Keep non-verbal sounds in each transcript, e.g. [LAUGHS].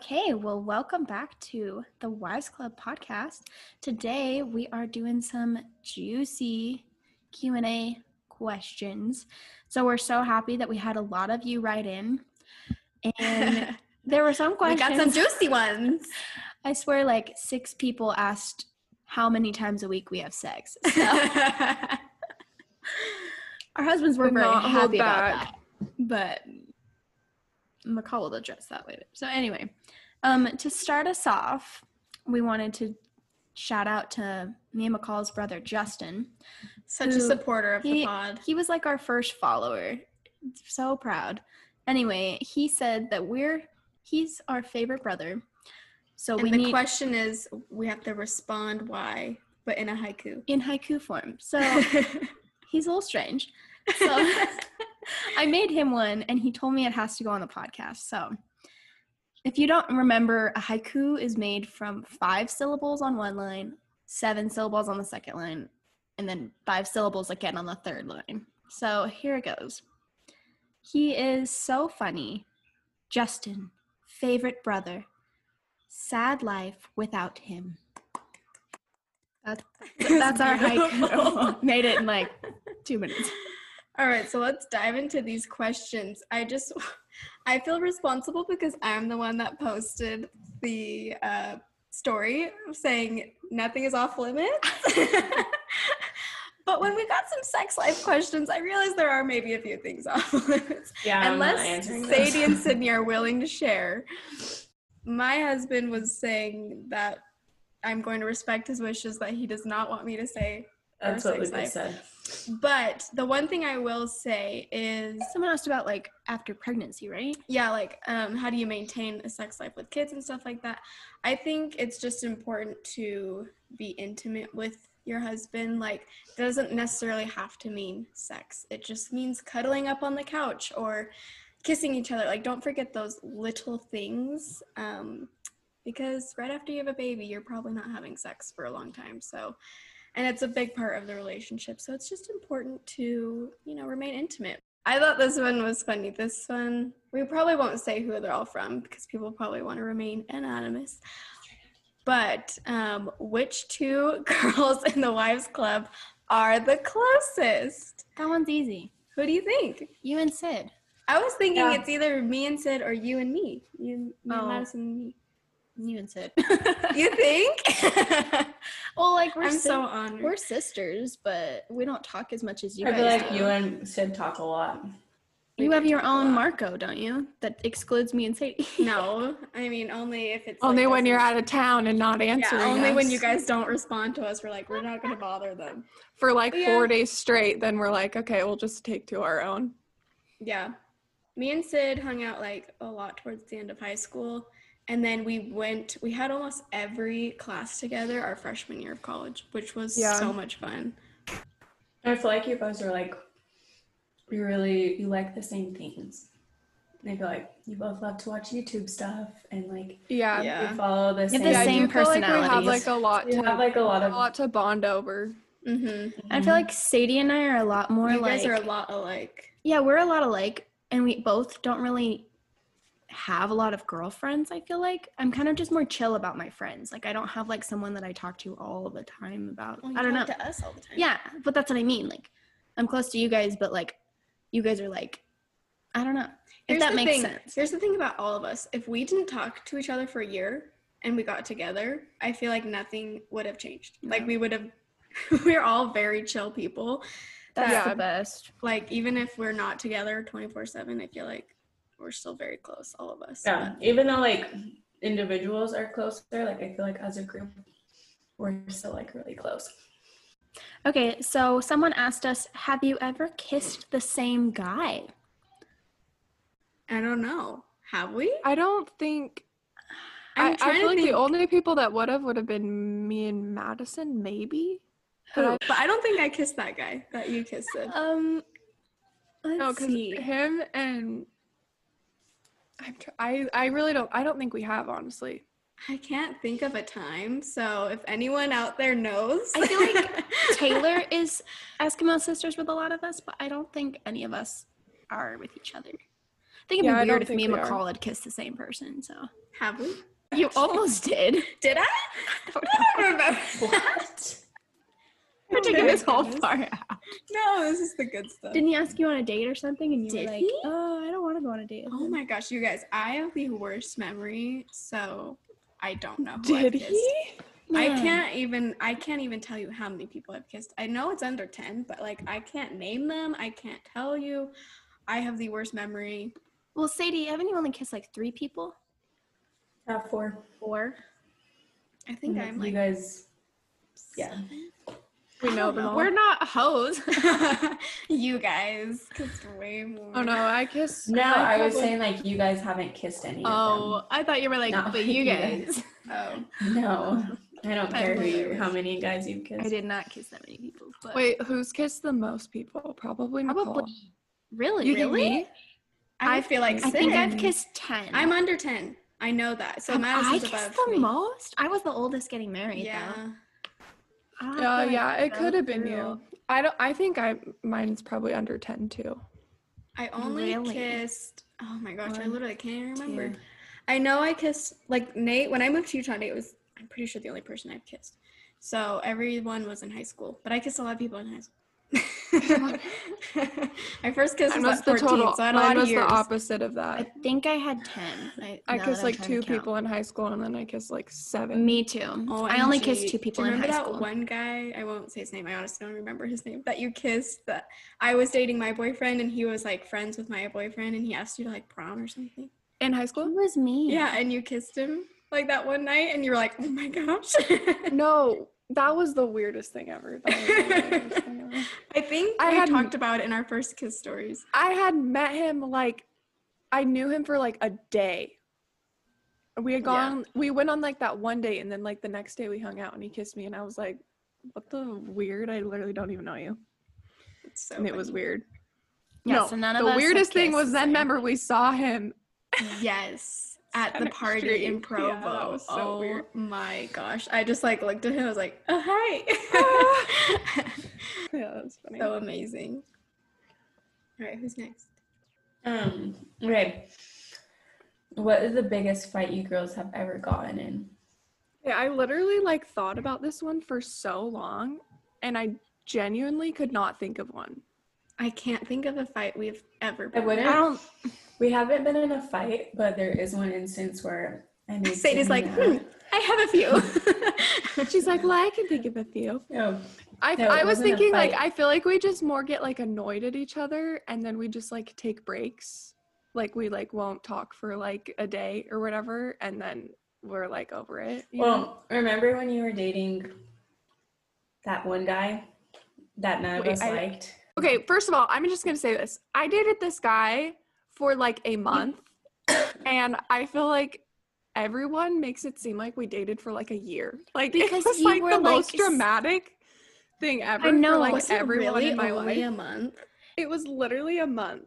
Okay, well, welcome back to the Wives Club podcast. Today we are doing some juicy Q&A questions. So we're so happy that we had a lot of you write in. And [LAUGHS] there were some questions. We got some juicy ones. [LAUGHS] I swear like 6 people asked how many times a week we have sex. [LAUGHS] So our husbands were Did very not happy about that. But McCall will address that later. So anyway, um, to start us off, we wanted to shout out to me and McCall's brother Justin. Such a supporter of he, the pod. he was like our first follower. So proud. Anyway, he said that we're he's our favorite brother. So And we the need question is, we have to respond why, but in a haiku. in haiku form. So [LAUGHS] he's a little strange. So [LAUGHS] I made him one and he told me it has to go on the podcast. So if you don't remember, a haiku is made from five syllables on one line, seven syllables on the second line, and then five syllables again on the third line. So here it goes. He is so funny. Justin, favorite brother. Sad life without him. That's, that's our [LAUGHS] haiku. [LAUGHS] Made it in like two minutes. All right, so let's dive into these questions. I just, [LAUGHS] I feel responsible because I'm the one that posted the uh, story saying nothing is off limits. [LAUGHS] but when we got some sex life questions, I realized there are maybe a few things off [LAUGHS] limits. Yeah, Unless. Sadie and Sydney are willing to share. My husband was saying that I'm going to respect his wishes that he does not want me to say That's what said. But the one thing I will say is, Someone asked about like after pregnancy, right? yeah, like um, how do you maintain a sex life with kids and stuff like that? I think it's just important to be intimate with your husband. Like, it doesn't necessarily have to mean sex. It just means cuddling up on the couch or kissing each other. Like, don't forget those little things. Um, because right after you have a baby, you're probably not having sex for a long time. So, and it's a big part of the relationship. So it's just important to, you know, remain intimate. I thought this one was funny. This one, we probably won't say who they're all from because people probably want to remain anonymous. But um, which two [LAUGHS] girls in the Wives Club are the closest? That one's easy. Who do you think? You and Sid. I was thinking Yeah. it's either me and Sid or you and me. You, me and Oh. Madison and me. You and Sid. You think? [LAUGHS] well, like we're I'm sis- so honored. we're sisters, but we don't talk as much as you I guys feel like do. you and Sid talk a lot. You have your own. Marco, don't you? That excludes me and Sadie. [LAUGHS] no, I mean only if it's Only like when you're out of town and not answering. Yeah, only when you guys don't respond to us. We're like, we're not gonna bother them. for like Yeah. four days straight. Then we're like, okay, we'll just take to our own. Yeah. Me and Sid hung out like a lot towards the end of high school. And then we went, we had almost every class together our freshman year of college, which was Yeah. so much fun. I feel like you guys are like, you really, you like the same things. I feel like you both love to watch YouTube stuff and like Yeah. Yeah. you follow the same. the Yeah, same do feel like we have personalities. like a lot You to have like a lot a lot to bond over. Mm-hmm. I feel like Sadie and I are a lot more like you like guys are a lot alike. yeah, we're a lot alike, and we both don't really have a lot of girlfriends. I feel like I'm kind of just more chill about my friends. Like I don't have like someone that I talk to all the time about. Well, I don't know. to us all the time. Yeah, but that's what I mean. Like, I'm close to you guys, but like, you guys are like, I don't know if Here's that makes thing. sense. Here's the thing about all of us. If we didn't talk to each other for a year and we got together, I feel like nothing would have changed. Like we would have [LAUGHS] we're all very chill people. That's Yeah. the best. Like even if we're not together 24/7, I feel like we're still very close all of us. Yeah, even though like individuals are closer, like I feel like as a group, we're still like really close. Okay, so someone asked us, "Have you ever kissed the same guy?" I don't know. Have we? I don't think. I, I'm I trying feel like think. the only people that would have would have been me and Madison, maybe. But I- But I don't think I kissed that guy that you kissed. Sid. Um, let's No, because see. him and I'm tr- I I really don't. I don't think we have honestly. I can't think of a time. So if anyone out there knows, I feel like [LAUGHS] Taylor is Eskimo sisters with a lot of us, but I don't think any of us are with each other. I think it'd Yeah, be weird if me and we are. Had kissed the same person. So Have we? you almost did. Did I? [LAUGHS] I don't remember. [LAUGHS] What? [LAUGHS] We're taking this whole part out. No, this is the good stuff. Didn't he ask you on a date or something? And you Did were like, he? "Oh, I don't want to go on a date." Oh my gosh, you guys, I have the worst memory, so I don't know. Who Did I've kissed. he? I can't even I can't even tell you how many people I've kissed. I know it's under 10, but like I can't name them. I can't tell you. I have the worst memory. Well, Sadie, haven't you only kissed like three people? Uh, four. Four. I think Mhm. I'm like you like guys. Yeah. Seven? We I know don't them all. We're not hoes. [LAUGHS] you [LAUGHS] guys kissed way more. Oh no, I kissed. No, I was probably- saying like you guys haven't kissed any oh, I thought you were like, [LAUGHS] oh. No, but you you guys. Oh. No, I don't I'm care who you, how many guys you've kissed. I did not kiss that many people. But Wait, who's kissed the most people? Probably Nicole. probably. Really? You really? me? I feel like I think I've kissed ten. I'm under 10. I know that. So Have I Madison's kissed above the me. most? I was the oldest getting married. Yeah. Though. I'll Yeah, to, yeah, like, it could have been you. I don't. I think I mine's probably under ten too. I only Really? kissed. Oh my gosh, I literally can't even remember. two. I know I kissed like Nate when I moved to Utah. Nate was I'm pretty sure the only person I've kissed. So everyone was in high school, but I kissed a lot of people in high school. [LAUGHS] I first kissed Mine was was at the 14, total. so I had a lot Mine of was the opposite of that. I think I had ten. I, I kissed like two people in high school, and then I kissed like seven. Me too. Oh, I only kissed two people Do you in remember that one guy? I won't say his name. I honestly don't remember his name. That you kissed. That I was dating my boyfriend, and he was like friends with my boyfriend, and he asked you to like prom or something. in high school, It was me. Yeah, and you kissed him like that one night, and you were like, "Oh my gosh." No, [LAUGHS] that was the weirdest thing ever. That was the weirdest thing ever. [LAUGHS] I think I we had- talked about it in our first kiss stories. I had met him like I knew him for like a day. We had Yeah. gone we went on like that one date and then like the next day we hung out and he kissed me and I was like, What the weird? I literally don't even know you. It's so and it was weird. Yeah, no, so none of the weirdest thing was then remember we saw him Yes, at the Center party in Provo. Yeah, so oh weird. my gosh! I just like looked at him. I was like, "Oh hi!" [LAUGHS] Yeah, that's [LAUGHS] funny. so amazing. All right, who's next? Um. Okay. What is the biggest fight you girls have ever gotten in? Yeah, I literally like thought about this one for so long and I genuinely could not think of one. I can't think of a fight we've ever I wouldn't. I don't. We haven't been in a fight, but there is one instance where I made Sadie's Sydney like, hmm, I have a few. [LAUGHS] She's like, Well, I can think of a few. No, I, No, I was thinking like. I feel like we just more get like annoyed at each other and then we just like take breaks. Like we like won't talk for like a day or whatever and then we're like over it. you know? Well, remember when you were dating that one guy that none of Wait, us I- liked? Okay, first of all, I'm just gonna say this. I dated this guy for like a month, and I feel like everyone makes it seem like we dated for like a year. Like [LAUGHS] Because it was you like were, the like, most s- dramatic thing ever. know, for, like Was it everyone really in my only life. a month? It was literally a month.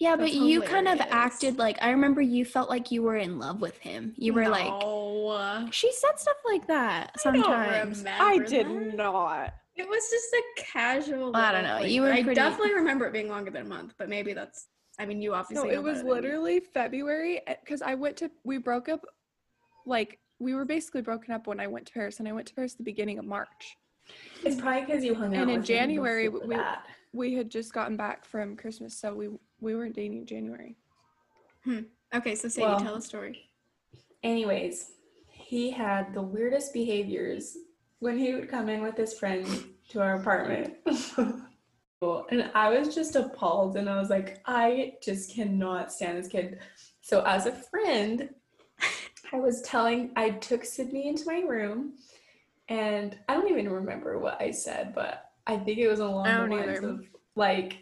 Yeah, but That's you kind of acted like I remember you felt like you were in love with him. You were like No. she said stuff like that I don't sometimes. I did that. not. It was just a casual. I don't know, fling. you were I pretty- definitely remember it being longer than a month, but maybe that's. I mean, you obviously. No, it was better than me. literally February because I went to we broke up like we were basically broken up when I went to Paris and I went to Paris the beginning of March. It's probably because you hung out. And in with January, we- that. We had just gotten back from Christmas, so we we weren't dating in January. Hmm. Okay, so Sadie, Well- tell a story. Anyways, he had the weirdest behaviors when he would come in with his friend to our apartment. [LAUGHS] and I was just appalled and I was like, I just cannot stand this kid. So as a friend, I was telling I took Sydney into my room and I don't even remember what I said, but I think it was along the lines either. of like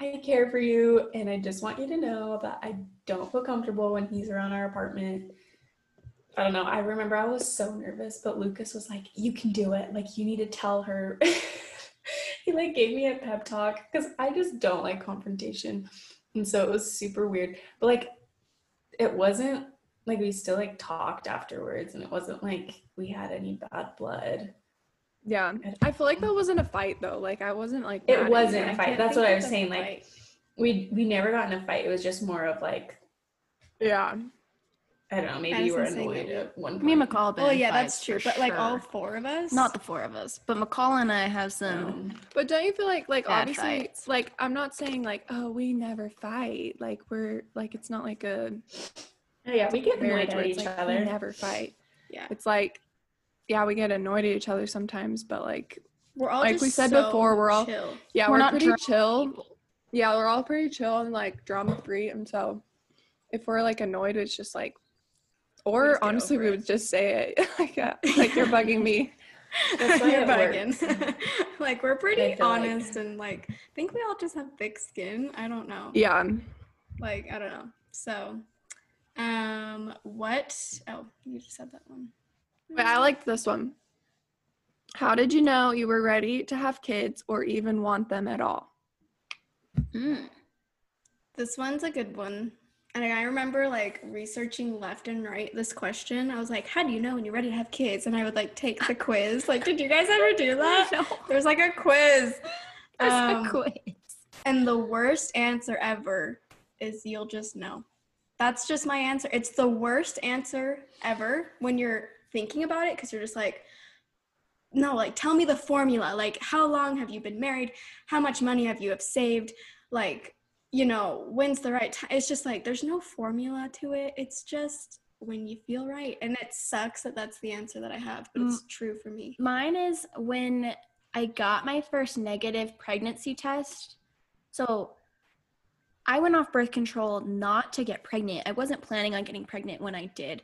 I care for you and I just want you to know that I don't feel comfortable when he's around our apartment. I don't know. I remember I was so nervous, but Lucas was like, "You can do it. Like you need to tell her." [LAUGHS] [LAUGHS] he like gave me a pep talk cuz I just don't like confrontation. And so it was super weird. But like it wasn't like we still like talked afterwards and it wasn't like we had any bad blood. Yeah, I feel like that wasn't a fight though. Like I wasn't like It wasn't a fight. That's what I was saying, like, we we never got in a fight. It was just more of like Yeah. I don't know. Maybe you were saying annoyed at one point. Me and McCall have been Well, yeah, that's true. for But like all four of us, not the four of us, but McCall and I have some. But don't you feel like like obviously fights. like I'm not saying like oh we never fight like we're like it's not like a oh, yeah, we get annoyed at each like other. we never fight. Yeah, It's like yeah we get annoyed at each other sometimes but like we're all like just we said so before, we're all- chill. yeah We're we're, not pretty chill. people. Yeah, we're all pretty chill and like drama free and so if we're like annoyed it's just like or honestly we it. would just say it [LAUGHS] like yeah, [LAUGHS] like you're bugging me. [LAUGHS] That's why You're bugging. like we're pretty feel like- honest and like I think we all just have thick skin. I don't know. Yeah. Like I don't know. So, um, what? Oh, you just said that one. But I liked this one. How did you know you were ready to have kids or even want them at all? Mm. This one's a good one. And I remember like researching left and right this question. I was like, how do you know when you're ready to have kids? And I would like take the quiz. Like, did you guys ever do [LAUGHS] that? No. There's like a quiz. There's Um, a quiz. And the worst answer ever is you'll just know. That's just my answer. It's the worst answer ever when you're thinking about it because you're just like, no, like tell me the formula. Like, how long have you been married? How much money have you have saved? Like, you know, when's the right time? It's just like there's no formula to it. It's just when you feel right. And it sucks that that's the answer that I have, but it's mm. true for me. Mine is when I got my first negative pregnancy test. So I went off birth control not to get pregnant. I wasn't planning on getting pregnant when I did.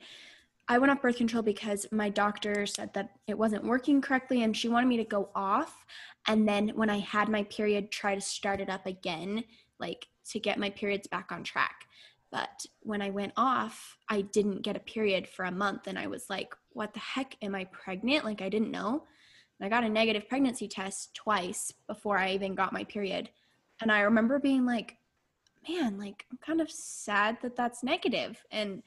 I went off birth control because my doctor said that it wasn't working correctly and she wanted me to go off. And then when I had my period, try to start it up again, like to get my periods back on track. But when I went off, I didn't get a period for a month. And I was like, what the heck? Am I pregnant? Like, I didn't know. And I got a negative pregnancy test twice before I even got my period. And I remember being like, man, like, I'm kind of sad that that's negative. And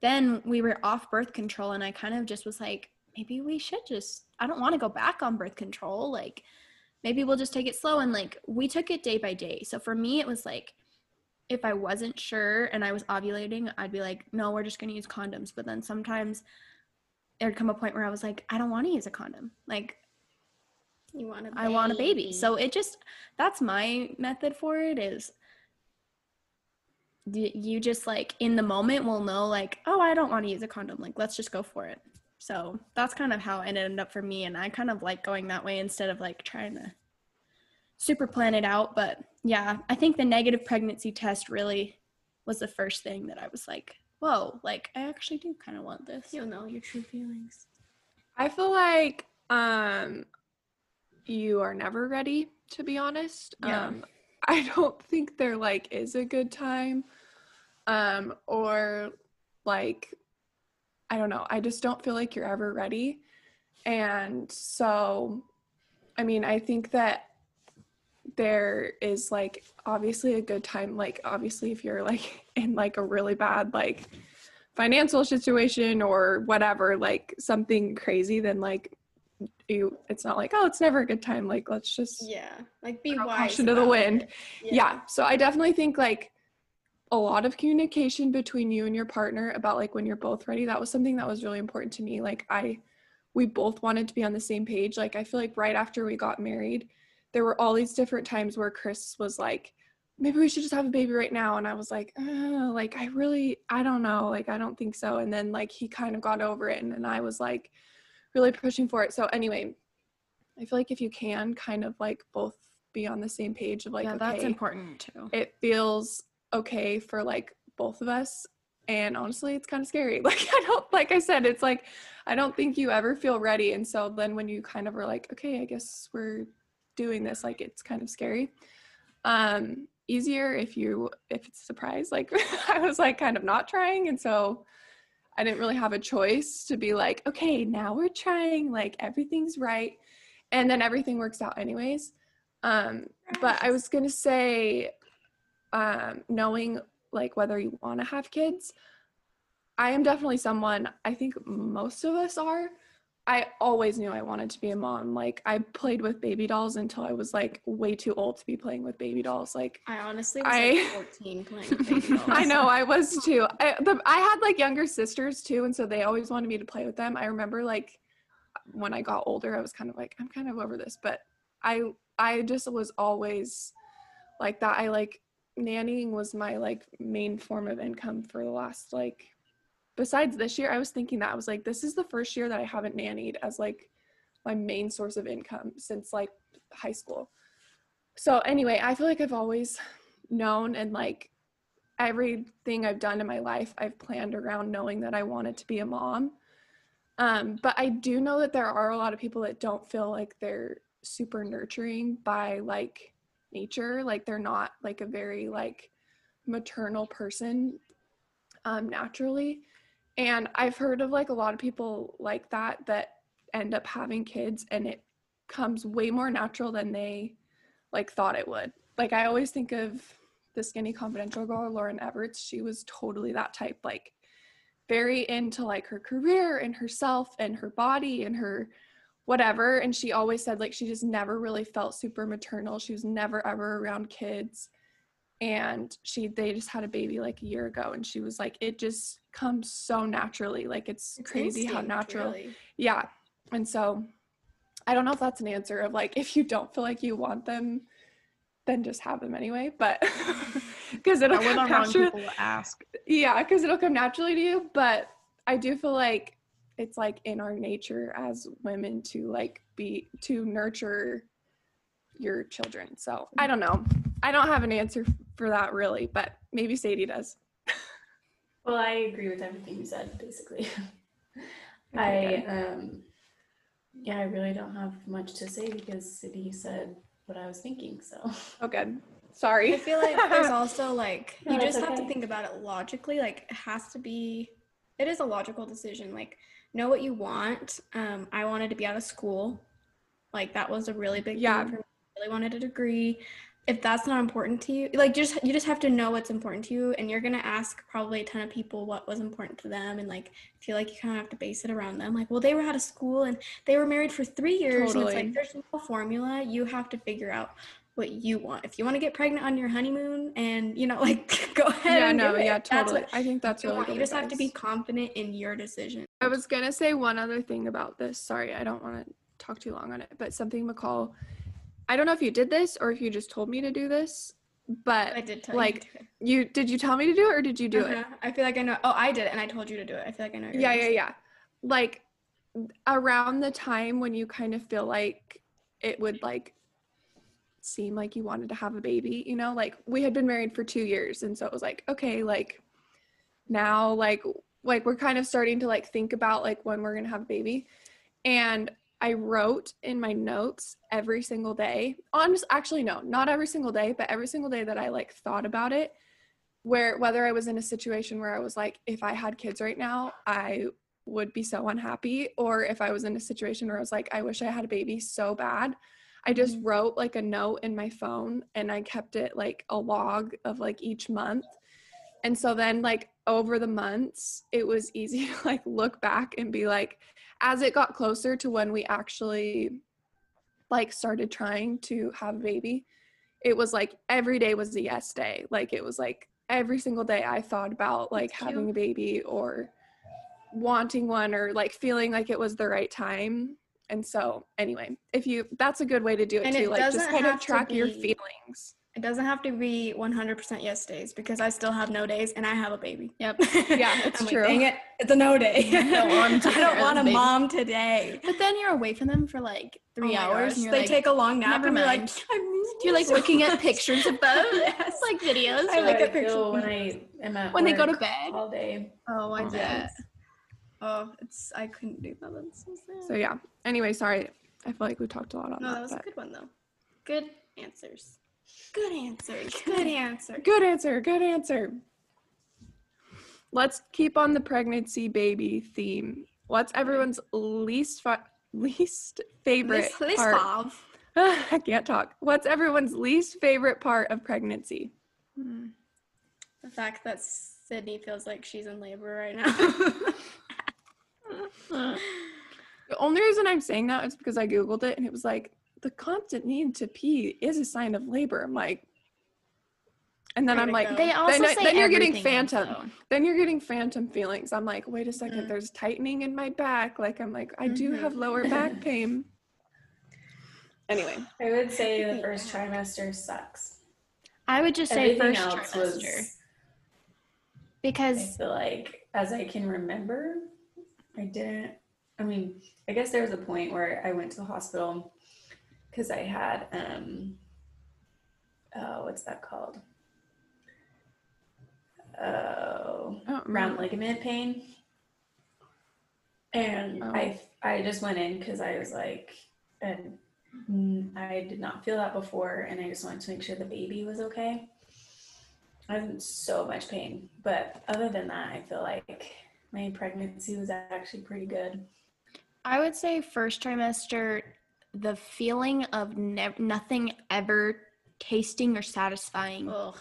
then we were off birth control, and I kind of just was like, maybe we should just, I don't want to go back on birth control. Like, maybe we'll just take it slow. And like, we took it day by day. So for me, it was like, if I wasn't sure and I was ovulating, I'd be like, no, we're just going to use condoms. But then sometimes there'd come a point where I was like, I don't want to use a condom. Like, You want a I want a baby. So it just that's my method for it is you just like in the moment will know like, oh, I don't want to use a condom. Like, let's just go for it. So that's kind of how it ended up for me. And I kind of like going that way instead of like trying to super plan it out. But yeah, I think the negative pregnancy test really was the first thing that I was like, whoa, like I actually do kind of want this. You'll know your true feelings. I feel like um you are never ready to be honest. Yeah. Um I don't think there like is a good time um or like I don't know. I just don't feel like you're ever ready. And so I mean, I think that there is like obviously a good time like obviously if you're like [LAUGHS] in like a really bad like financial situation or whatever like something crazy then like you it's not like oh it's never a good time like let's just Yeah, like be wise. caution to the wind. it. yeah. so i definitely think like a lot of communication between you and your partner about like when you're both ready that was something that was really important to me like i we both wanted to be on the same page like i feel like right after we got married there were all these different times where chris was like maybe we should just have a baby right now. And i was like uh, like i really i don't know. Like i don't think so. And then like he kind of got over it and, and i was like really pushing for it. So anyway i feel like if you can kind of like both be on the same page of like yeah, okay that's important too. it feels okay for like both of us and honestly it's kind of scary. [LAUGHS] Like i don't like i said it's like i don't think you ever feel ready. And so then when you kind of are like okay i guess we're doing this like it's kind of scary. Um easier if you if it's a surprise like [LAUGHS] i was like kind of not trying and so i didn't really have a choice to be like okay now we're trying like everything's right and then everything works out anyways. Um but i was gonna say um knowing like whether you want to have kids i am definitely someone i think most of us are I always knew I wanted to be a mom. Like I played with baby dolls until I was like way too old to be playing with baby dolls. Like I honestly was I- like 14 playing with baby [LAUGHS] dolls. I know I was too. I, the, I had like younger sisters too, and so they always wanted me to play with them. I remember like when I got older, I was kind of like I'm kind of over this, but I I just was always like that. I like nannying was my like main form of income for the last like besides this year. I was thinking that I was like this is the first year that I haven't nannied as like my main source of income since like high school. So anyway, I feel like I've always known and like everything I've done in my life, I've planned around knowing that I wanted to be a mom. Um, but I do know that there are a lot of people that don't feel like they're super nurturing by like nature. Like they're not like a very like maternal person um, naturally. And I've heard of like a lot of people like that that end up having kids and it comes way more natural than they like thought it would. Like I always think of the skinny confidential girl Lauryn Evarts, she was totally that type like very into like her career and herself and her body and her whatever. And she always said like she just never really felt super maternal. She was never ever around kids and she they just had a baby like a year ago and she was like it just comes so naturally like it's, It's crazy how natural really. yeah and so i don't know if that's an answer of like if you don't feel like you want them then just have them anyway but [LAUGHS] because it'll Or we're come wrong naturally people ask. yeah because it'll come naturally to you but i do feel like it's like in our nature as women to like be to nurture your children so i don't know i don't have an answer for that really but maybe sadie does Well, I agree with everything you said, basically. [LAUGHS] Okay, I um yeah, I really don't have much to say because Sadie said what I was thinking, so oh good sorry I feel like there's [LAUGHS] also like [LAUGHS] No, you it's just have to think about it logically. Like it has to be it is a logical decision. Like know what you want. Um I wanted to be out of school. Like that was a really big Yeah. thing for me. I really wanted a degree. If that's not important to you, like just you just have to know what's important to you and you're to ask probably a ton of people what was important to them and like feel like you kind of have to base it around them. Like, well, they were out of school and they were married for 3 years and it's Totally. like there's no formula. You have to figure out what you want. If you want to get pregnant on your honeymoon and you know [LAUGHS] like go ahead yeah and no yeah totally i think that's you, really you just have to be confident in your decision. I was gonna say one other thing about this. Sorry, I don't want to talk too long on it, but something McCall. I don't know if you did this or if you just told me to do this, but I did tell like you. you did you tell me to do it or did you do it? Uh-huh. I feel like I know. Oh, I did it and I told you to do it. I feel like I know. Yeah, yeah, yeah. Like around the time when you kind of feel like it would like seem like you wanted to have a baby, you know, like we had been married for 2 years and so it was like, okay, like now like like we're kind of starting to like think about like when we're going to have a baby. And I wrote in my notes every single day. Honest, actually, no, not every single day, but every single day that I like thought about it, where whether I was in a situation where I was like, if I had kids right now, I would be so unhappy, or if I was in a situation where I was like, I wish I had a baby so bad. I just mm-hmm. wrote like a note in my phone and I kept it like a log of like each month. And so then, like, over the months, it was easy [LAUGHS] to like look back and be like, as it got closer to when we actually like started trying to have a baby, it was like every day was a yes day. Like, it was like every single day I thought about like having a baby or wanting one or like feeling like it was the right time. And so, anyway, if you that's a good way to do it And too. it like, just kind of track your feelings. It doesn't have to be 100% yes days because I still have no days and I have a baby. Yep. [LAUGHS] Yeah, it's I'm like, true. Dang it, it's a no day. [LAUGHS] [LAUGHS] I don't want I don't want a baby. mom today. But then you're away from them for like three Oh hours. gosh, and they like, take a long nap "Never and you're like. I missed you're like so looking at pictures of them. Yes. It's like videos. I You're like like, a picture. feel when I am at when they go to work bed. all day. Oh, I all bet. Oh, it's I couldn't do that. That's so sad. So, yeah. Anyway, sorry. I feel like we talked a lot on no, that. that was a good one though. Good answers. Good answer. Good answer. Good answer. Good answer. Let's keep on the pregnancy baby theme. What's everyone's least fa- least favorite This, this part? Bob. [LAUGHS] I can't talk. What's everyone's least favorite part of pregnancy? Hmm. The fact that Sydney feels like she's in labor right now. [LAUGHS] The only reason I'm saying that is because I googled it and it was like the constant need to pee is a sign of labor. I'm like, and then Way I'm like. They also then, say then you're getting everything else, phantom. though. Then you're getting phantom feelings. I'm like, wait a 2nd Mhm. there's tightening in my back. Like I'm like, I do Mhm. have lower back [LAUGHS] pain. Anyway, I would say the first trimester sucks. I would just say Everything first else trimester was, I because feel like, as I can remember, I didn't. I mean, I guess there was a point where I went to the hospital because I had, um, oh, what's that called? Oh, don't round ligament pain. And Oh. I I just went in because I was like, and I did not feel that before, and I just wanted to make sure the baby was okay. I was in so much pain, but other than that, I feel like my pregnancy was actually pretty good. I would say first trimester, the feeling of ne- nothing ever tasting or satisfying Ugh.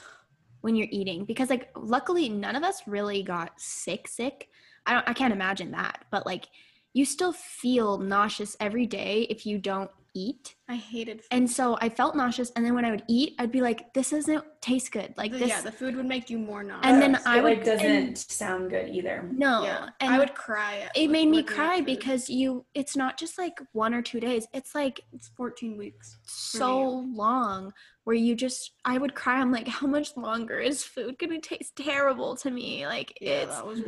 when you're eating because like luckily none of us really got sick sick. I don't I can't imagine that, but like you still feel nauseous every day if you don't eat. I hated food. And so I felt nauseous and then when I would eat, I'd be like this doesn't taste good. Like The- this yeah, the food would make you more nauseous. And then It, I would- like doesn't and- sound good either. no. yeah, And I would cry. at, it like, made me cry because you it's not just like one or two days. It's like it's 14 weeks. so long where you just I would cry. I'm like, how much longer is food gonna taste terrible to me? Like Yeah, it's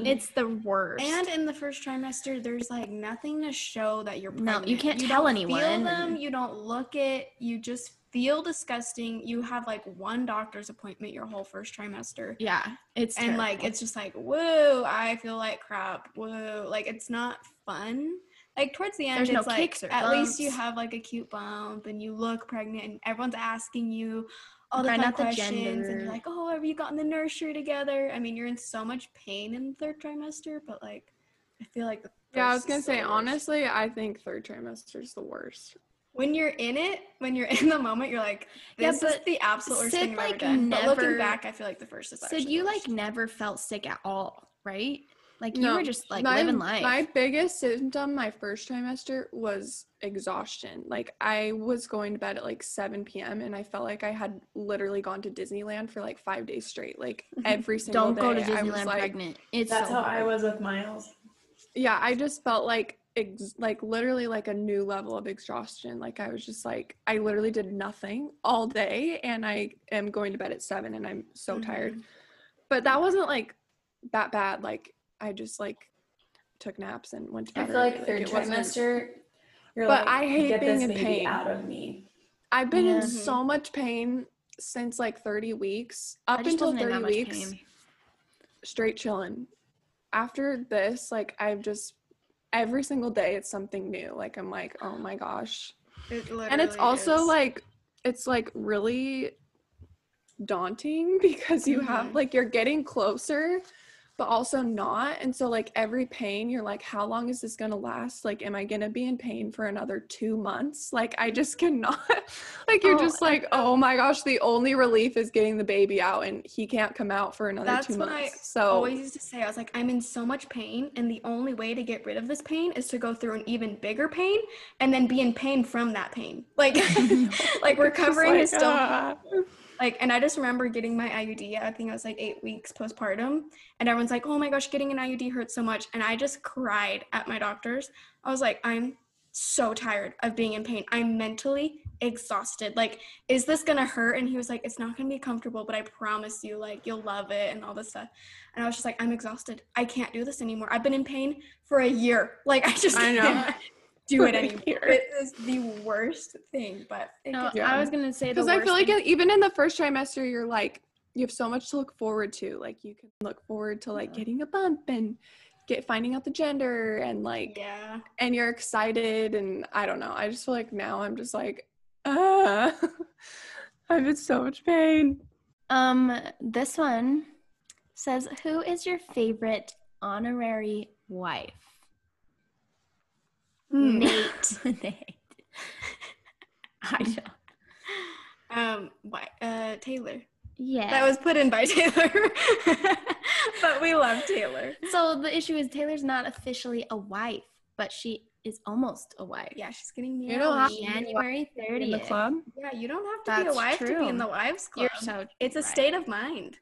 it's the [LAUGHS] worst. And in the first trimester, there's like nothing to show that you're pregnant. No, you can't you tell don't anyone, Feel them. You don't look it. You just feel disgusting. You have like one doctor's appointment your whole first trimester, yeah, it's and like it's just like whoa, I feel like crap. Whoa, like it's not fun. Like towards the end, There's no it's like kicks or at least you have like a cute bump, and you look pregnant, and everyone's asking you all the fun out the questions, and you're like, oh, have you gotten the nursery together? I mean, you're in so much pain in the third trimester, but like, I feel like the yeah, I was gonna say honestly, I think third trimester is the worst. when you're in it, when you're [LAUGHS] in the moment, you're like, Yeah, this is but the absolute worst thing I've ever like, done. But looking back, I feel like the first is so you like never felt sick at all, right? Like you No, were just like my, living life. My biggest symptom my first trimester was exhaustion. Like I was going to bed at like 7 p.m. and I felt like I had literally gone to Disneyland for like five days straight. Like [LAUGHS] every single day. Don't go to I was Disneyland like, pregnant. It's That's so how I was with Miles. yeah, I just felt like ex- like literally like a new level of exhaustion. Like I was just like I literally did nothing all day and I am going to bed at 7 and I'm so tired. Mhm. But that wasn't like that bad. Like I just like took naps and went to bed. I feel early. like third it trimester, you're But like, I hate get being this in baby pain. out of me. I've been Yeah. in so much pain since like 30 weeks. Up until 30 weeks, pain. straight chilling. After this, like I've just every single day it's something new. Like I'm like, oh my gosh. It And it's also is. like it's like really daunting [LAUGHS] because you have Mhm. like you're getting closer but also not and so like every pain you're like how long is this going to last like am i going to be in pain for another 2 months like i just [LAUGHS] cannot like you're Oh, just like oh my gosh the only relief is getting the baby out and he can't come out for another That's 2 what months I so always used to say. I was like, I'm in so much pain, and the only way to get rid of this pain is to go through an even bigger pain, and then be in pain from that pain. Like, [LAUGHS] [LAUGHS] like recovering like, is still ah. Like. And I just remember getting my IUD. I think I was like eight weeks postpartum, and everyone's like, "Oh my gosh, getting an IUD hurts so much," and I just cried at my doctor's. I was like, I'm so tired of being in pain. I'm mentally exhausted. Like, is this gonna hurt? And he was like, It's not gonna be comfortable, but I promise you, like, you'll love it and all this stuff. And I was just like, I'm exhausted. I can't do this anymore. I've been in pain for a year. Like, I just I know. Can't do it a anymore. It is the worst thing, but it No, gets Yeah. I was gonna say because I feel like thing- it- even in the first trimester, you're like you have so much to look forward to. Like you can look forward to like Yeah. getting a bump and get finding out the gender and like yeah. and you're excited and I don't know. I just feel like now I'm just like ah, [LAUGHS] I'm in so much pain. Um, this one says, "Who is your favorite honorary wife?" Hmm. Nate. [LAUGHS] [LAUGHS] Nate. I don't. Um, why? Uh, Taylor. Yeah. That was put in by [LAUGHS] Taylor, but we love Taylor. so the issue is Taylor's not officially a wife, but she is almost a wife. Yeah, she's getting You don't have married. a January in the 30th. club. Yeah, you don't have to be a wife to be in the wives club. You're so it's a right. state of mind.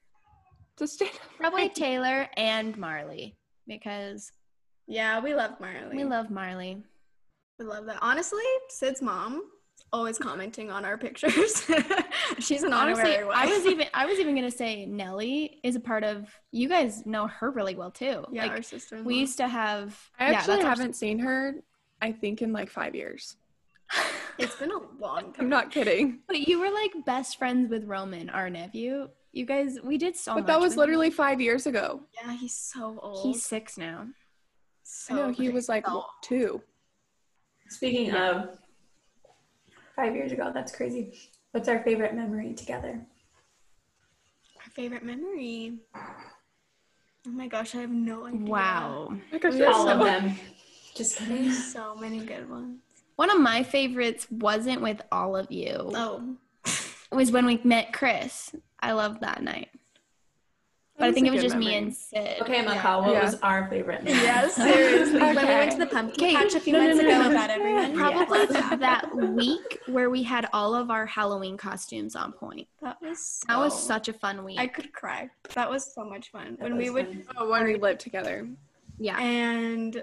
Just stay. Probably Taylor and Marley because Yeah, we love Marley. we love Marley. We love that. Honestly, Sid's mom is always commenting on our pictures. [LAUGHS] She's an Honestly, honorary wife. I was [LAUGHS] even I was even gonna say Nellie is a part of. You guys know her really well too. yeah, like our sister. we used to have. I yeah, actually haven't seen her. I think in like five years. [LAUGHS] It's been a long time. I'm not kidding. But you were like best friends with Roman, our nephew. You guys, we did so but much. that was with him. literally five years ago. Yeah, he's so old. He's six now. so I know he was like old. two. Speaking of five years ago, that's crazy. What's our favorite memory together? Our favorite memory. Oh my gosh, I have no idea. Wow. My gosh, We All so- of [LAUGHS] them. Just kidding. [LAUGHS] So many good ones. One of my favorites wasn't with all of you. Oh, It was when we met Chris. I loved that night. But That I think it was good just me and Sid. Okay, Yeah. McCall, what Yeah. was our favorite memory? yeah, [LAUGHS] [LAUGHS] seriously. When we went to the pumpkin Okay, patch a few no, no, months no, ago no. without everyone. Probably Yeah. that week where we had all of our Halloween costumes on point. That was That was such a fun week. I could cry. That was so much fun. That when we was would fun. Oh, when we lived together. yeah. and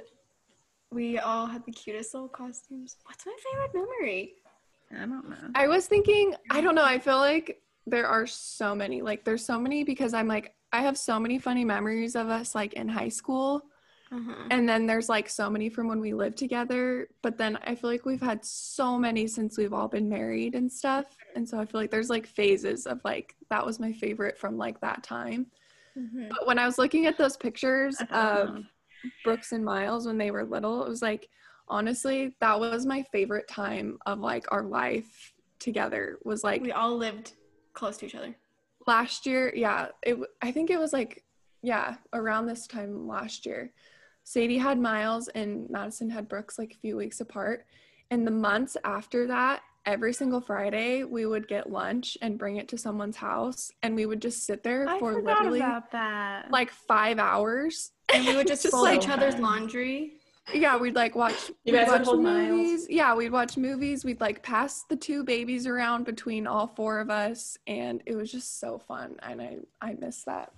we all had the cutest little costumes. What's my favorite memory? I don't know. I was thinking, I don't know, I feel like there are so many. Like there's so many because I'm like I have so many funny memories of us like in high school. Uh-huh. And then there's like so many from when we lived together, but then I feel like we've had so many since we've all been married and stuff. And so I feel like there's like phases of like that was my favorite from like that time. Mhm. But when I was looking at those pictures of. Brooks and Miles when they were little, it was like honestly, that was my favorite time of like our life together. Was like We all lived close to each other. last year yeah it i think it was like yeah around this time last year sadie had miles and madison had brooks like a few weeks apart and the months after that every single friday we would get lunch and bring it to someone's house and we would just sit there I for literally like five hours And we would [LAUGHS] just, Just fold like- each other's laundry. Yeah we'd like watch You guys would watch hold Miles? movies yeah we'd watch movies we'd like pass the two babies around between all four of us and it was just so fun and i i miss that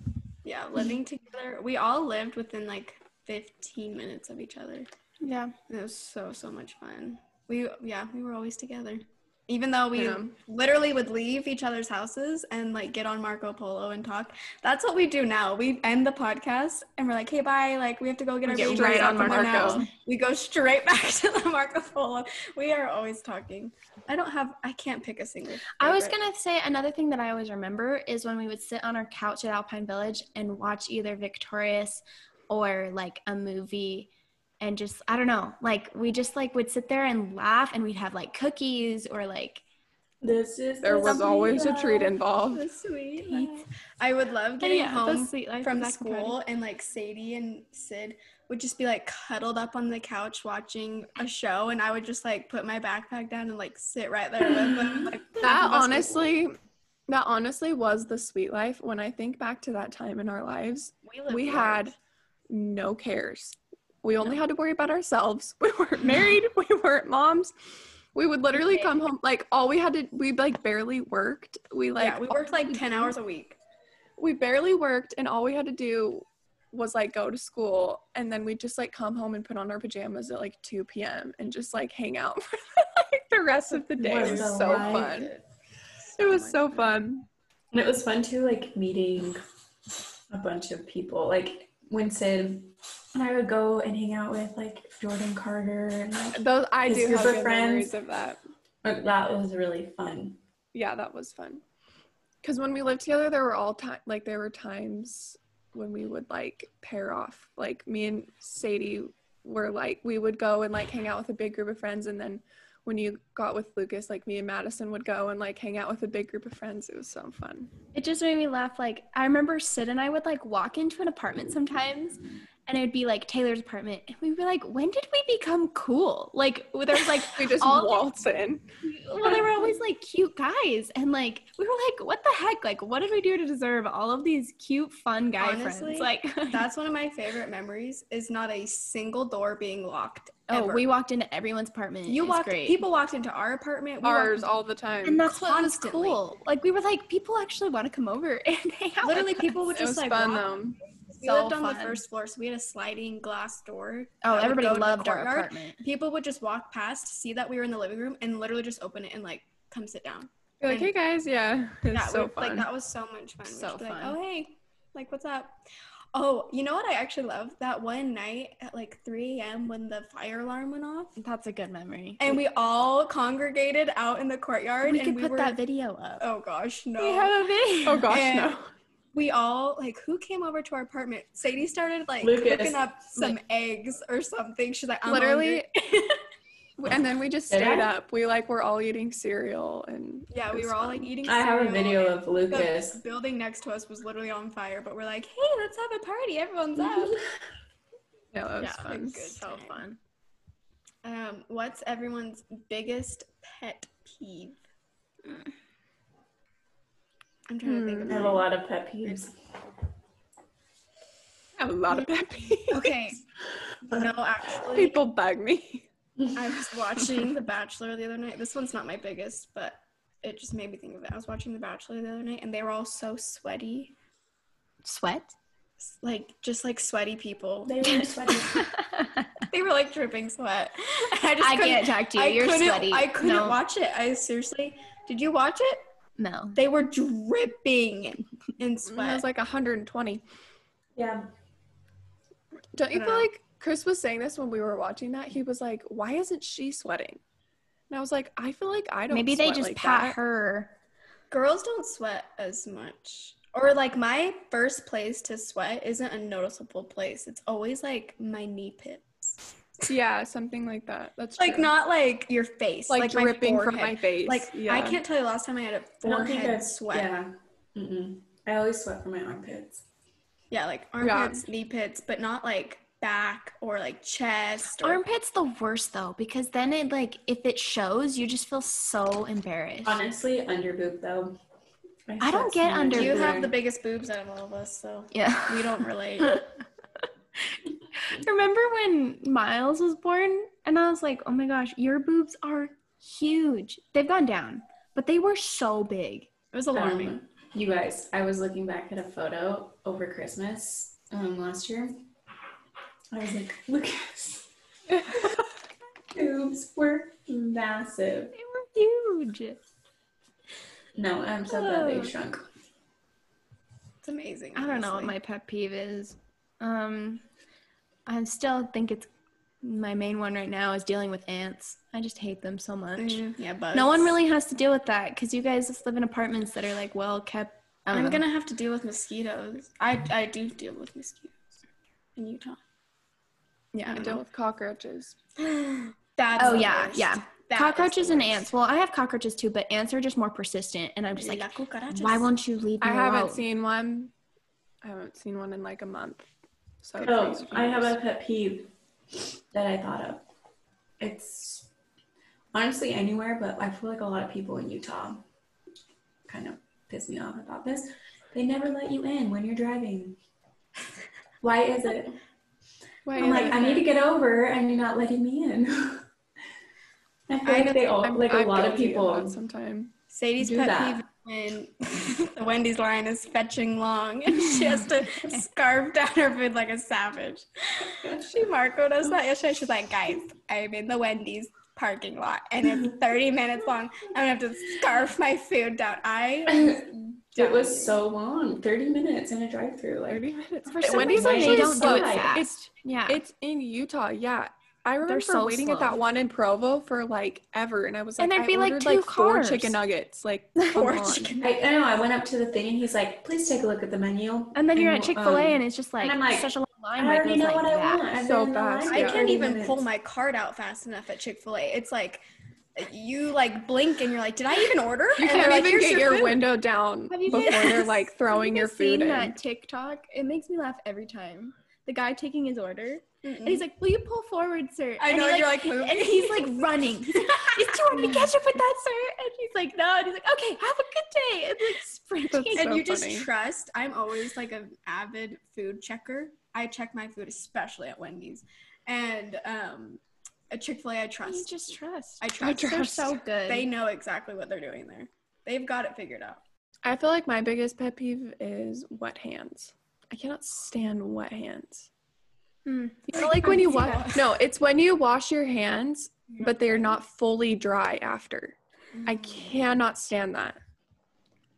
Yeah, living together. We all lived within like 15 minutes of each other. yeah. It was so so much fun. We yeah, we were always together. Even though we Yeah. literally would leave each other's houses and like get on Marco Polo and talk. That's what we do now. We end the podcast and we're like, "Hey, bye." Like we have to go get We our get right on Marco. naps. We go straight [LAUGHS] back to the Marco Polo. We are always talking. I don't have I can't pick a single. I was gonna say another thing that I always remember is when we would sit on our couch at Alpine Village and watch either Victorious or like a movie and just I don't know, like we just like would sit there and laugh and we'd have like cookies or like This is there the was always a treat involved. The sweet life. I would love getting yeah, home sweet life from of and school and like Sadie and Sid would just be like cuddled up on the couch watching a [LAUGHS] show and I would just like put my backpack down and like sit right there with them. [LAUGHS] Like that the best- honestly that honestly was the sweet life when i think back to that time in our lives. We, we had no cares we only had to worry about ourselves. [LAUGHS] We weren't married. [LAUGHS] We weren't moms. We would literally Okay. come home like all we had to we like barely worked. We like yeah, we worked like 10 hours a week. we barely worked and all we had to do was like go to school and then we'd just like come home and put on our pajamas at like 2 p.m and just like hang out [LAUGHS] for like the rest of the day. What it was so life. fun. It was much so fun. And it was fun too, like meeting a bunch of people. Like when Sid and I would go and hang out with like Jordan Carter and like Those I do have good friends. memories of that. like, that was really fun. Yeah, that was fun. Because when we lived together, there were all time like there were times when we would like pair off. Like me and Sadie were like we would go and like hang out with a big group of friends, and then when you got with Lucas, like me and Madison would go and like hang out with a big group of friends. It was so fun. It just made me laugh. Like I remember Sid and I would like walk into an apartment sometimes, and it would be like Taylor's apartment, and we'd be like, "When did we become cool?" Like there was like, [LAUGHS] We just all waltz in. well, they were always like cute guys, and like we were like, "What the heck? Like, what did we do to deserve all of these cute, fun guy Honestly, friends?" Like [LAUGHS] That's one of my favorite memories is not a single door being locked Oh, ever. we walked into everyone's apartment. you It was walked. great. People walked into our apartment. we Ours into- all the time. and that's what was cool. Like we were like, people actually want to come over [LAUGHS] and hang out. Literally, with people us. would it was just like fun walk. though. We So lived on the first floor, so we had a sliding glass door. Oh, everybody go to the loved our courtyard. apartment. People would just walk past, see that we were in the living room, and literally just open it and like come sit down. You're like, hey guys, yeah, [LAUGHS] it's yeah, so we- fun. like that was so much fun. So just be like, fun. oh hey, like what's up? Oh, you know what I actually love? That one night at like 3 a.m. when the fire alarm went off, That's a good memory. and we all congregated out in the courtyard, we and could we put were. that video up. oh gosh, no. We have a video. oh gosh, and- no. we all like who came over to our apartment? Sadie started like Lucas. cooking up some eggs or something. She's like, I'm Literally, hungry. [LAUGHS] and then we just Did stayed I? up. We like were all eating cereal and yeah, we was were all like eating. I have a video and of The Lucas. building next to us was literally on fire, but we're like, hey, let's have a party. Everyone's up. [LAUGHS] Yeah, that was Yeah, fun. good So fun. Um, what's everyone's biggest pet peeve? I'm trying to think of I have a lot of pet peeves. I have a lot of pet peeves. Okay. [LAUGHS] No, actually, People bug me. I was watching The Bachelor the other night. This one's not my biggest, but it just made me think of it. I was watching The Bachelor the other night, and they were all so sweaty, Sweat. Like just like sweaty people. They were sweaty. [LAUGHS] They were like dripping sweat. [LAUGHS] I just I can't talk to you. I You're couldn't, sweaty. I couldn't no. watch it. I seriously. Did you watch it? No. They were dripping in sweat. It was like 120. yeah. Don't you feel know. like Chris was saying this when we were watching that? He was like, "Why isn't she sweating?" And I was like, "I feel like I don't." Maybe they just like pat that." her. Girls don't sweat as much. Or like my first place to sweat isn't a noticeable place. It's always like my knee pits. Yeah, something like that. That's Like true. not like your face, like, like, my dripping from my face. Like yeah. I can't tell you the last time I had a forehead I've- sweat. Yeah. Yeah. Mm-mm. I always sweat from my armpits. Yeah, like armpits, knee pits, but not like back or like chest. Or, Armpits the worst though, because then it like if it shows, you just feel so embarrassed. Honestly, under boob though. I don't get much under you have the biggest boobs out of all of us, so Yeah. we don't relate. [LAUGHS] Remember when Miles was born? And I was like, oh my gosh, your boobs are huge. They've gone down, but they were so big. It was alarming. Um, you guys, I was looking back at a photo over Christmas um, last year. I was like, Lucas, boobs [LAUGHS] were massive. They were huge. No, I'm so glad Oh. they shrunk. it's amazing. I don't know what my pet peeve is. Um, I still think it's my main one right now is dealing with ants. I just hate them so much. Mm, yeah, but No one really has to deal with that because you guys just live in apartments that are like well kept. I'm know. gonna have to deal with mosquitoes. I I do deal with mosquitoes in Utah. Yeah, I deal with cockroaches. [SIGHS] That's Oh yeah, worst. yeah. That is cockroaches and ants. Well, I have cockroaches too, but ants are just more persistent, and I'm just like, why won't you leave me I haven't alone? seen one. I haven't seen one in like a month. So Oh, takes a few I have a pet peeve that I thought of. It's honestly anywhere, but I feel like a lot of people in Utah kind of piss me off about this. They never let you in when you're driving. [LAUGHS] Why is it? Why I'm like. I need to get over and you're not letting me in. [LAUGHS] I feel I like they all, I'm- like a I'm lot of people. that sometime. Sadie's do pet that. peeve when the [LAUGHS] Wendy's line is fetching long and she has to scarf down her food like a savage. She Marco does that yesterday. She's like, guys, I'm in the Wendy's parking lot and it's 30 minutes long. I'm gonna have to scarf my food down. I [LAUGHS] It was so long, 30 minutes in a drive-through. Like, 30 minutes. For But some Wendy's reason, actually they don't do it fast. It's yeah, it's in Utah. Yeah. I remember so waiting at that one in Provo for like ever, and I was like, And there'd I be, like, two like four chicken nuggets, like [LAUGHS] Four come on. chicken I, I know. I went up to the thing and he's like, "Please take a look at the menu." and then you're at Chick Fil A, um, and it's just like, and I'm like, such a long line. I already know like what I want. I've So been in the line fast, I can't even minutes. pull my card out fast enough at Chick Fil A. It's like you like blink and you're like, did I even order? You And can't even "Here's get your, food." window down Have you before guys- they're like [LAUGHS] throwing you your guys food seen in. that TikTok? It makes me laugh every time. The guy taking his order, Mm-mm. and he's like, "Will you pull forward, sir?" I And know he, you're like moving. and he's like running. He's like, "Is do you want me to catch up with that, sir?" And he's like, "No." And he's like, "Okay, have a good day." And like sprinting. That's and so you just trust. I'm always like an avid food checker. I check my food, especially at Wendy's. And um, At Chick Fil A, I You trust. just trust. I trust. They're so good. They know exactly what they're doing there. They've got it figured out. I feel like my biggest pet peeve is wet hands. I cannot stand wet hands. Hmm. You know, like when you [LAUGHS] wash. No, it's when you wash your hands, but they are not fully dry after. I cannot stand that.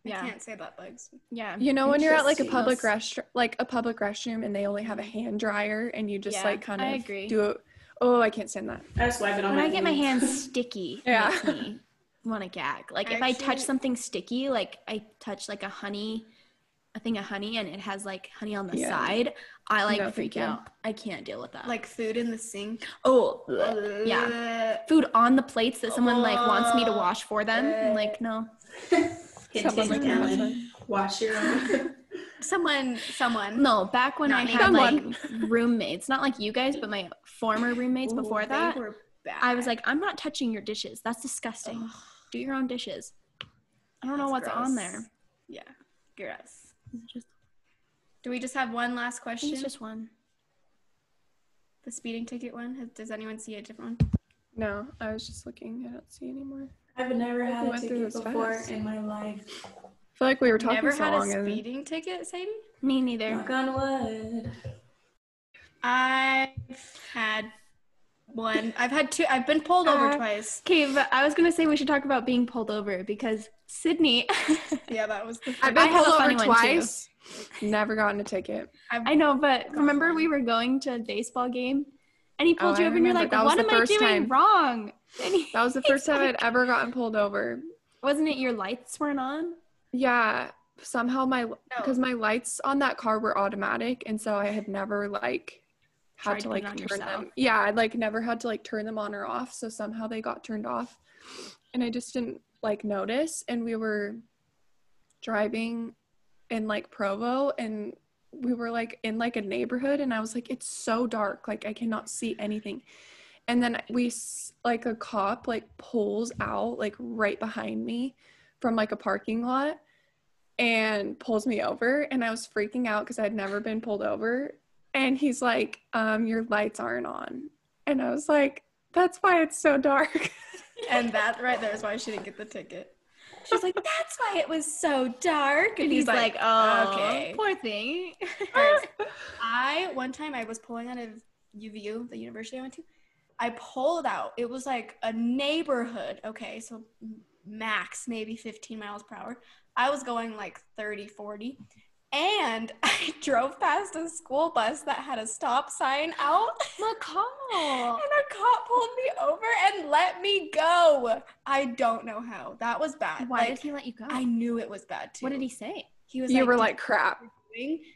Yeah. I can't say that, Bugs. Yeah. You know when you're at like a public restroom, like a public restroom, and they only have a hand dryer, and you just Yeah, like kind of agree. do it. Oh, I can't stand that. I just wipe it on when my I get my hands. hands [LAUGHS] sticky, Yeah. makes me want to gag. Like if I touch something sticky, like I touch like a honey, a thing of honey, and it has like honey on the Yeah. side, I like No, freak thank out. I can't deal with that. Like food in the sink. oh yeah, food on the plates that someone like wants me to wash for them. I'm like no, [LAUGHS] Hint, Someone hint, like Ellen. that. Wash your own. [LAUGHS] Someone, someone. no. Back when Not I me. had like [LAUGHS] roommates, not like you guys, but my former roommates Ooh, before that, were bad. I was like, I'm not touching your dishes. That's disgusting. Ugh, Do your own dishes. I don't know that's what's on there. Yeah, gross. Just, Do we just have one last question? it's just one. the speeding ticket one. Has- Does anyone see a different one? No, I was just looking. I don't see anymore. I've never had a ticket before fast. in my life. I feel like we were talking Never so had long. a and- speeding ticket, Sadie. Me neither. Knock on wood. I've had one. I've had two. I've been pulled over Uh, twice. Okay, but I was gonna say we should talk about being pulled over because Sydney. [LAUGHS] Yeah, that was the. I've I been have pulled over twice. Never gotten a ticket. I know, but remember we were going to a baseball game, and he pulled Oh, you I over, and you're like, "What am I doing time. wrong?" And he, That was the first time like- I'd ever gotten pulled over. Wasn't it your lights weren't on? Yeah, somehow my No. because my lights on that car were automatic, and so I had never like had to to like turn yourself. them. Yeah, I like never had to like turn them on or off. So somehow they got turned off, and I just didn't like notice. And we were driving in like Provo, and we were like in like a neighborhood, and I was like, it's so dark, like I cannot see anything. And then we like a cop like pulls out like right behind me from like a parking lot and pulls me over and I was freaking out because I'd never been pulled over and he's like um your lights aren't on and I was like that's why it's so dark [LAUGHS] and that right there is why she didn't get the ticket. She's like, "That's why it was so dark." And, he's, like, "Oh, okay. poor thing." [LAUGHS] I one time I was pulling out of UVU, the university I went to. I pulled out. It was like a neighborhood. Okay, so m- max maybe 15 miles per hour. I was going like 30, 40. And [LAUGHS] I drove past a school bus that had a stop sign out. [GASPS] McCall. And a cop pulled me over and let me go. I don't know how. That was bad. Why like, did he let you go? I knew it was bad too. what did he say? He was you like, were like crap.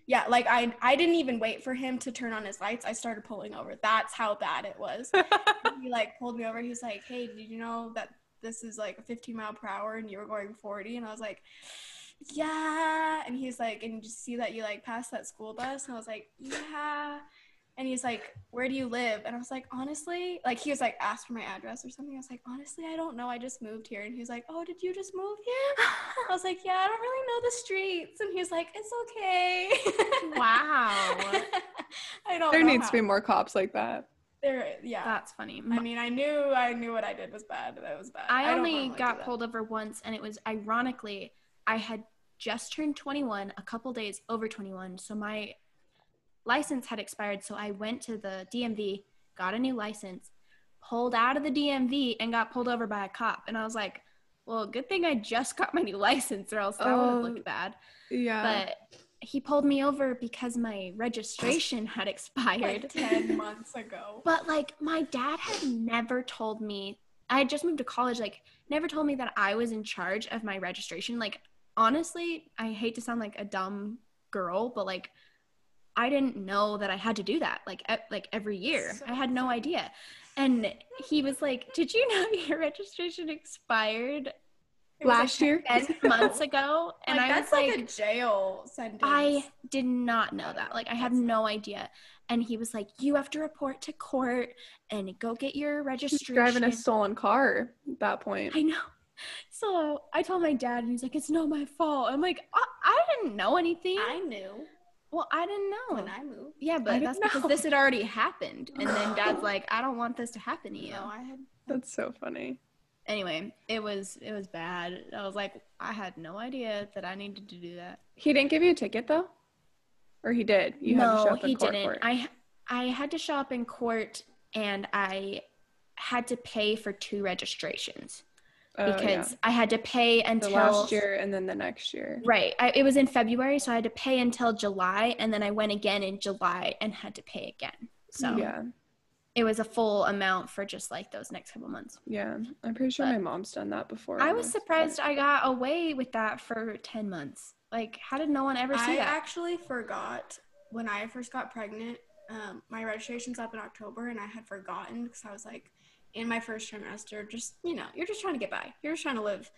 Yeah, like I I didn't even wait for him to turn on his lights. I started pulling over. That's how bad it was. [LAUGHS] he like pulled me over. He was like, "Hey, did you know that this is like 15 mile per hour and you were going 40?" And I was like, "Yeah." And he's like, "And you just see that you like passed that school bus?" And I was like, "Yeah." And he's like, "Where do you live?" And I was like, "Honestly," like he was like, "Ask for my address or something." I was like, "Honestly, I don't know. I just moved here." And he was like, "Oh, did you just move here?" [LAUGHS] I was like, "Yeah, I don't really know the streets." And he was like, "It's okay." [LAUGHS] Wow. I don't. there know needs how. to be more cops like that There, yeah. That's funny. I mean, I knew, I knew what I did was bad. That was bad. I don't only got pulled over once, and it was ironically, I had just turned 21, a couple days over 21. So my license had expired. So I went to the DMV, got a new license, pulled out of the DMV, and got pulled over by a cop. And I was like, well, good thing I just got my new [LAUGHS] license, or else that would have Oh. looked bad. yeah But he pulled me over because my registration had expired. like ten months ago. But like my dad had never told me I had just moved to college, like never told me that I was in charge of my registration. Like honestly, I hate to sound like a dumb girl, but like I didn't know that I had to do that like e- like every year. So I had no idea. And he was like, "Did you know [LAUGHS] your registration expired It was, like, last year 10 [LAUGHS] months ago?" And like, I that's was like, like, a jail sentence. I did not know that. Like, I had That's- no idea. And he was like, "You have to report to court and go get your registration." driving a stolen car at that point I know. So I told my dad, and he's like, "It's not my fault." I'm like, "I, I didn't know anything." I knew. Well, I didn't know. when I moved. yeah, but that's because this had already happened, and then [LAUGHS] Dad's like, "I don't want this to happen to you." No, I had. That's so funny. Anyway, it was it was bad. I was like, I had no idea that I needed to do that. He didn't give you a ticket though, or he did. You had to show no, up in he court didn't. I I had to show up in court, and I had to pay for two registrations Oh, yeah. because I had to pay until the last year and then the next year. Right. I, it was in February, so I had to pay until July, and then I went again in July and had to pay again. So Yeah, it was a full amount for just like those next couple months. yeah. I'm pretty sure But- my mom's done that before. I was it's- surprised I got away with that for 10 months. Like, how did no one ever see I that? I actually forgot when I first got pregnant. Um, my registration's up in October, and I had forgotten because I was like in my first trimester. Just you know, you're just trying to get by. You're just trying to live.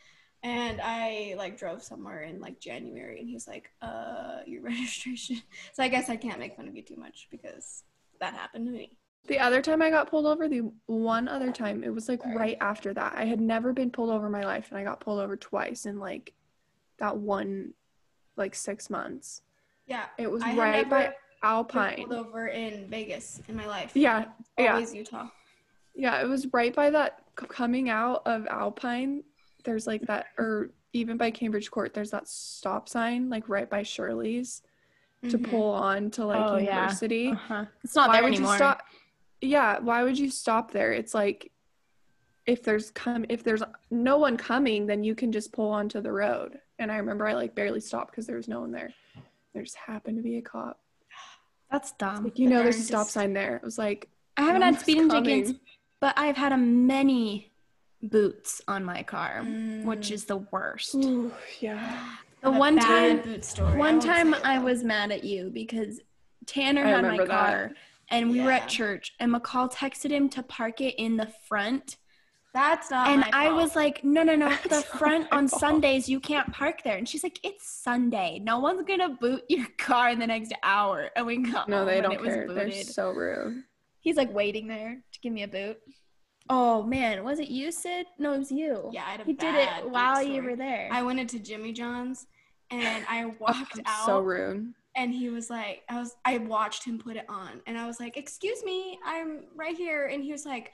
And I like drove somewhere in like January, and he's like, "Uh, your [LAUGHS] registration." So I guess I can't make fun of you too much because that happened to me. The other time I got pulled over, the one other time, it was like Sorry. right after that. I had never been pulled over in my life, and I got pulled over twice in like that one, like six months. Yeah, It was I right by Alpine. pulled over in Vegas in my life. Yeah, yeah, always Utah. yeah. It was right by that coming out of Alpine. There's like that, or even by Cambridge Court. There's that stop sign, like right by Shirley's, to Mhm. pull on to like Oh, yeah. university. Uh-huh. It's not why there would anymore. you stop yeah why would you stop there it's like if there's come if there's no one coming then you can just pull onto the road and i remember i like barely stopped because there was no one there there just happened to be a cop That's dumb. like you know there's a stop just- sign there it was like I haven't no had speeding coming. tickets, but I've had a many boots on my car, which Mm. is the worst. Ooh, yeah [GASPS] The one time boot story. One time I was mad at you because Tanner I had my car that. And we were at church and McCall texted him to park it in the front. That's not. and I fault. was like, no, no, no, [LAUGHS] the front on fault. Sundays, you can't park there. And she's like, it's Sunday. No one's going to boot your [LAUGHS] car in the next hour. And we got no they don't it was care they're so rude He's like waiting there to give me a boot. Oh man, was it you, Sid? No, it was you. Yeah, I had a He did it while you were there. I went into Jimmy John's and I oh, walked out so rude and he was like I was I watched him put it on and I was like, "Excuse me, I'm right here." And he was like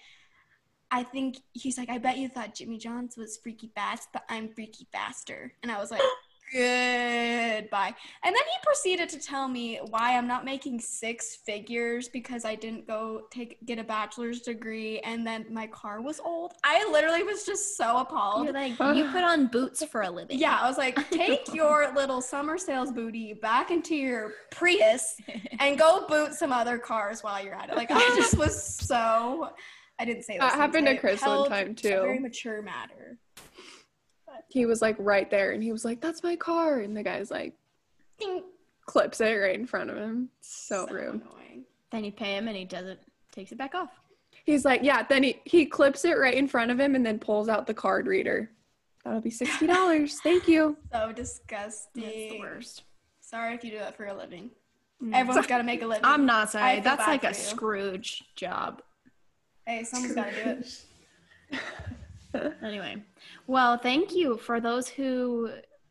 I think he's like, I bet you thought Jimmy John's was freaky fast, but I'm freaky faster. And I was like, [LAUGHS] goodbye. And then he proceeded to tell me why I'm not making six figures because I didn't go take get a bachelor's degree and then my car was old. I literally was just so appalled. You're like, you put on boots for a living. Yeah, I was like, [LAUGHS] take your little summer sales booty back into your Prius and go boot some other cars while you're at it. Like, I just was so. I didn't say That those happened to Chris one time, too. a Very mature matter. He was like right there and he was like that's my car and the guy's like Ding. clips it right in front of him so rude annoying. Then you pay him and he doesn't takes it back off. He's like, yeah. Then he he clips it right in front of him and then pulls out the card reader. That'll be sixty dollars. [LAUGHS] Thank you. So disgusting. That's the worst. Sorry if you do that for a living. Mm. Everyone's got to make a living. I'm not sorry. That's like a you. Scrooge job. Hey, someone's got to do it. [LAUGHS] [LAUGHS] Anyway, well, thank you for those who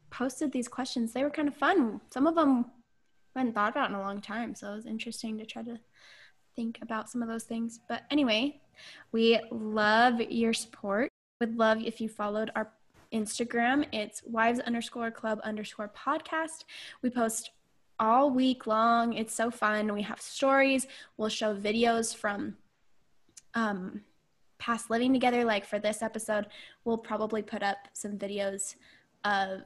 posted these questions. They were kind of fun. Some of them I hadn't thought about in a long time, so it was interesting to try to think about some of those things. But anyway, we love your support. Would love if you followed our Instagram. It's wives underscore club underscore podcast. We post all week long. It's so fun. We have stories. We'll show videos from um, past living together. Like for this episode, we'll probably put up some videos of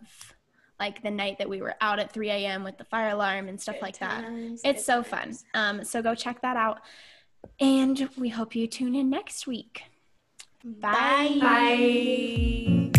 like the night that we were out at 3 a.m. with the fire alarm and stuff Good like that. It's good so fun. Um, so go check that out. And we hope you tune in next week. Bye. Bye.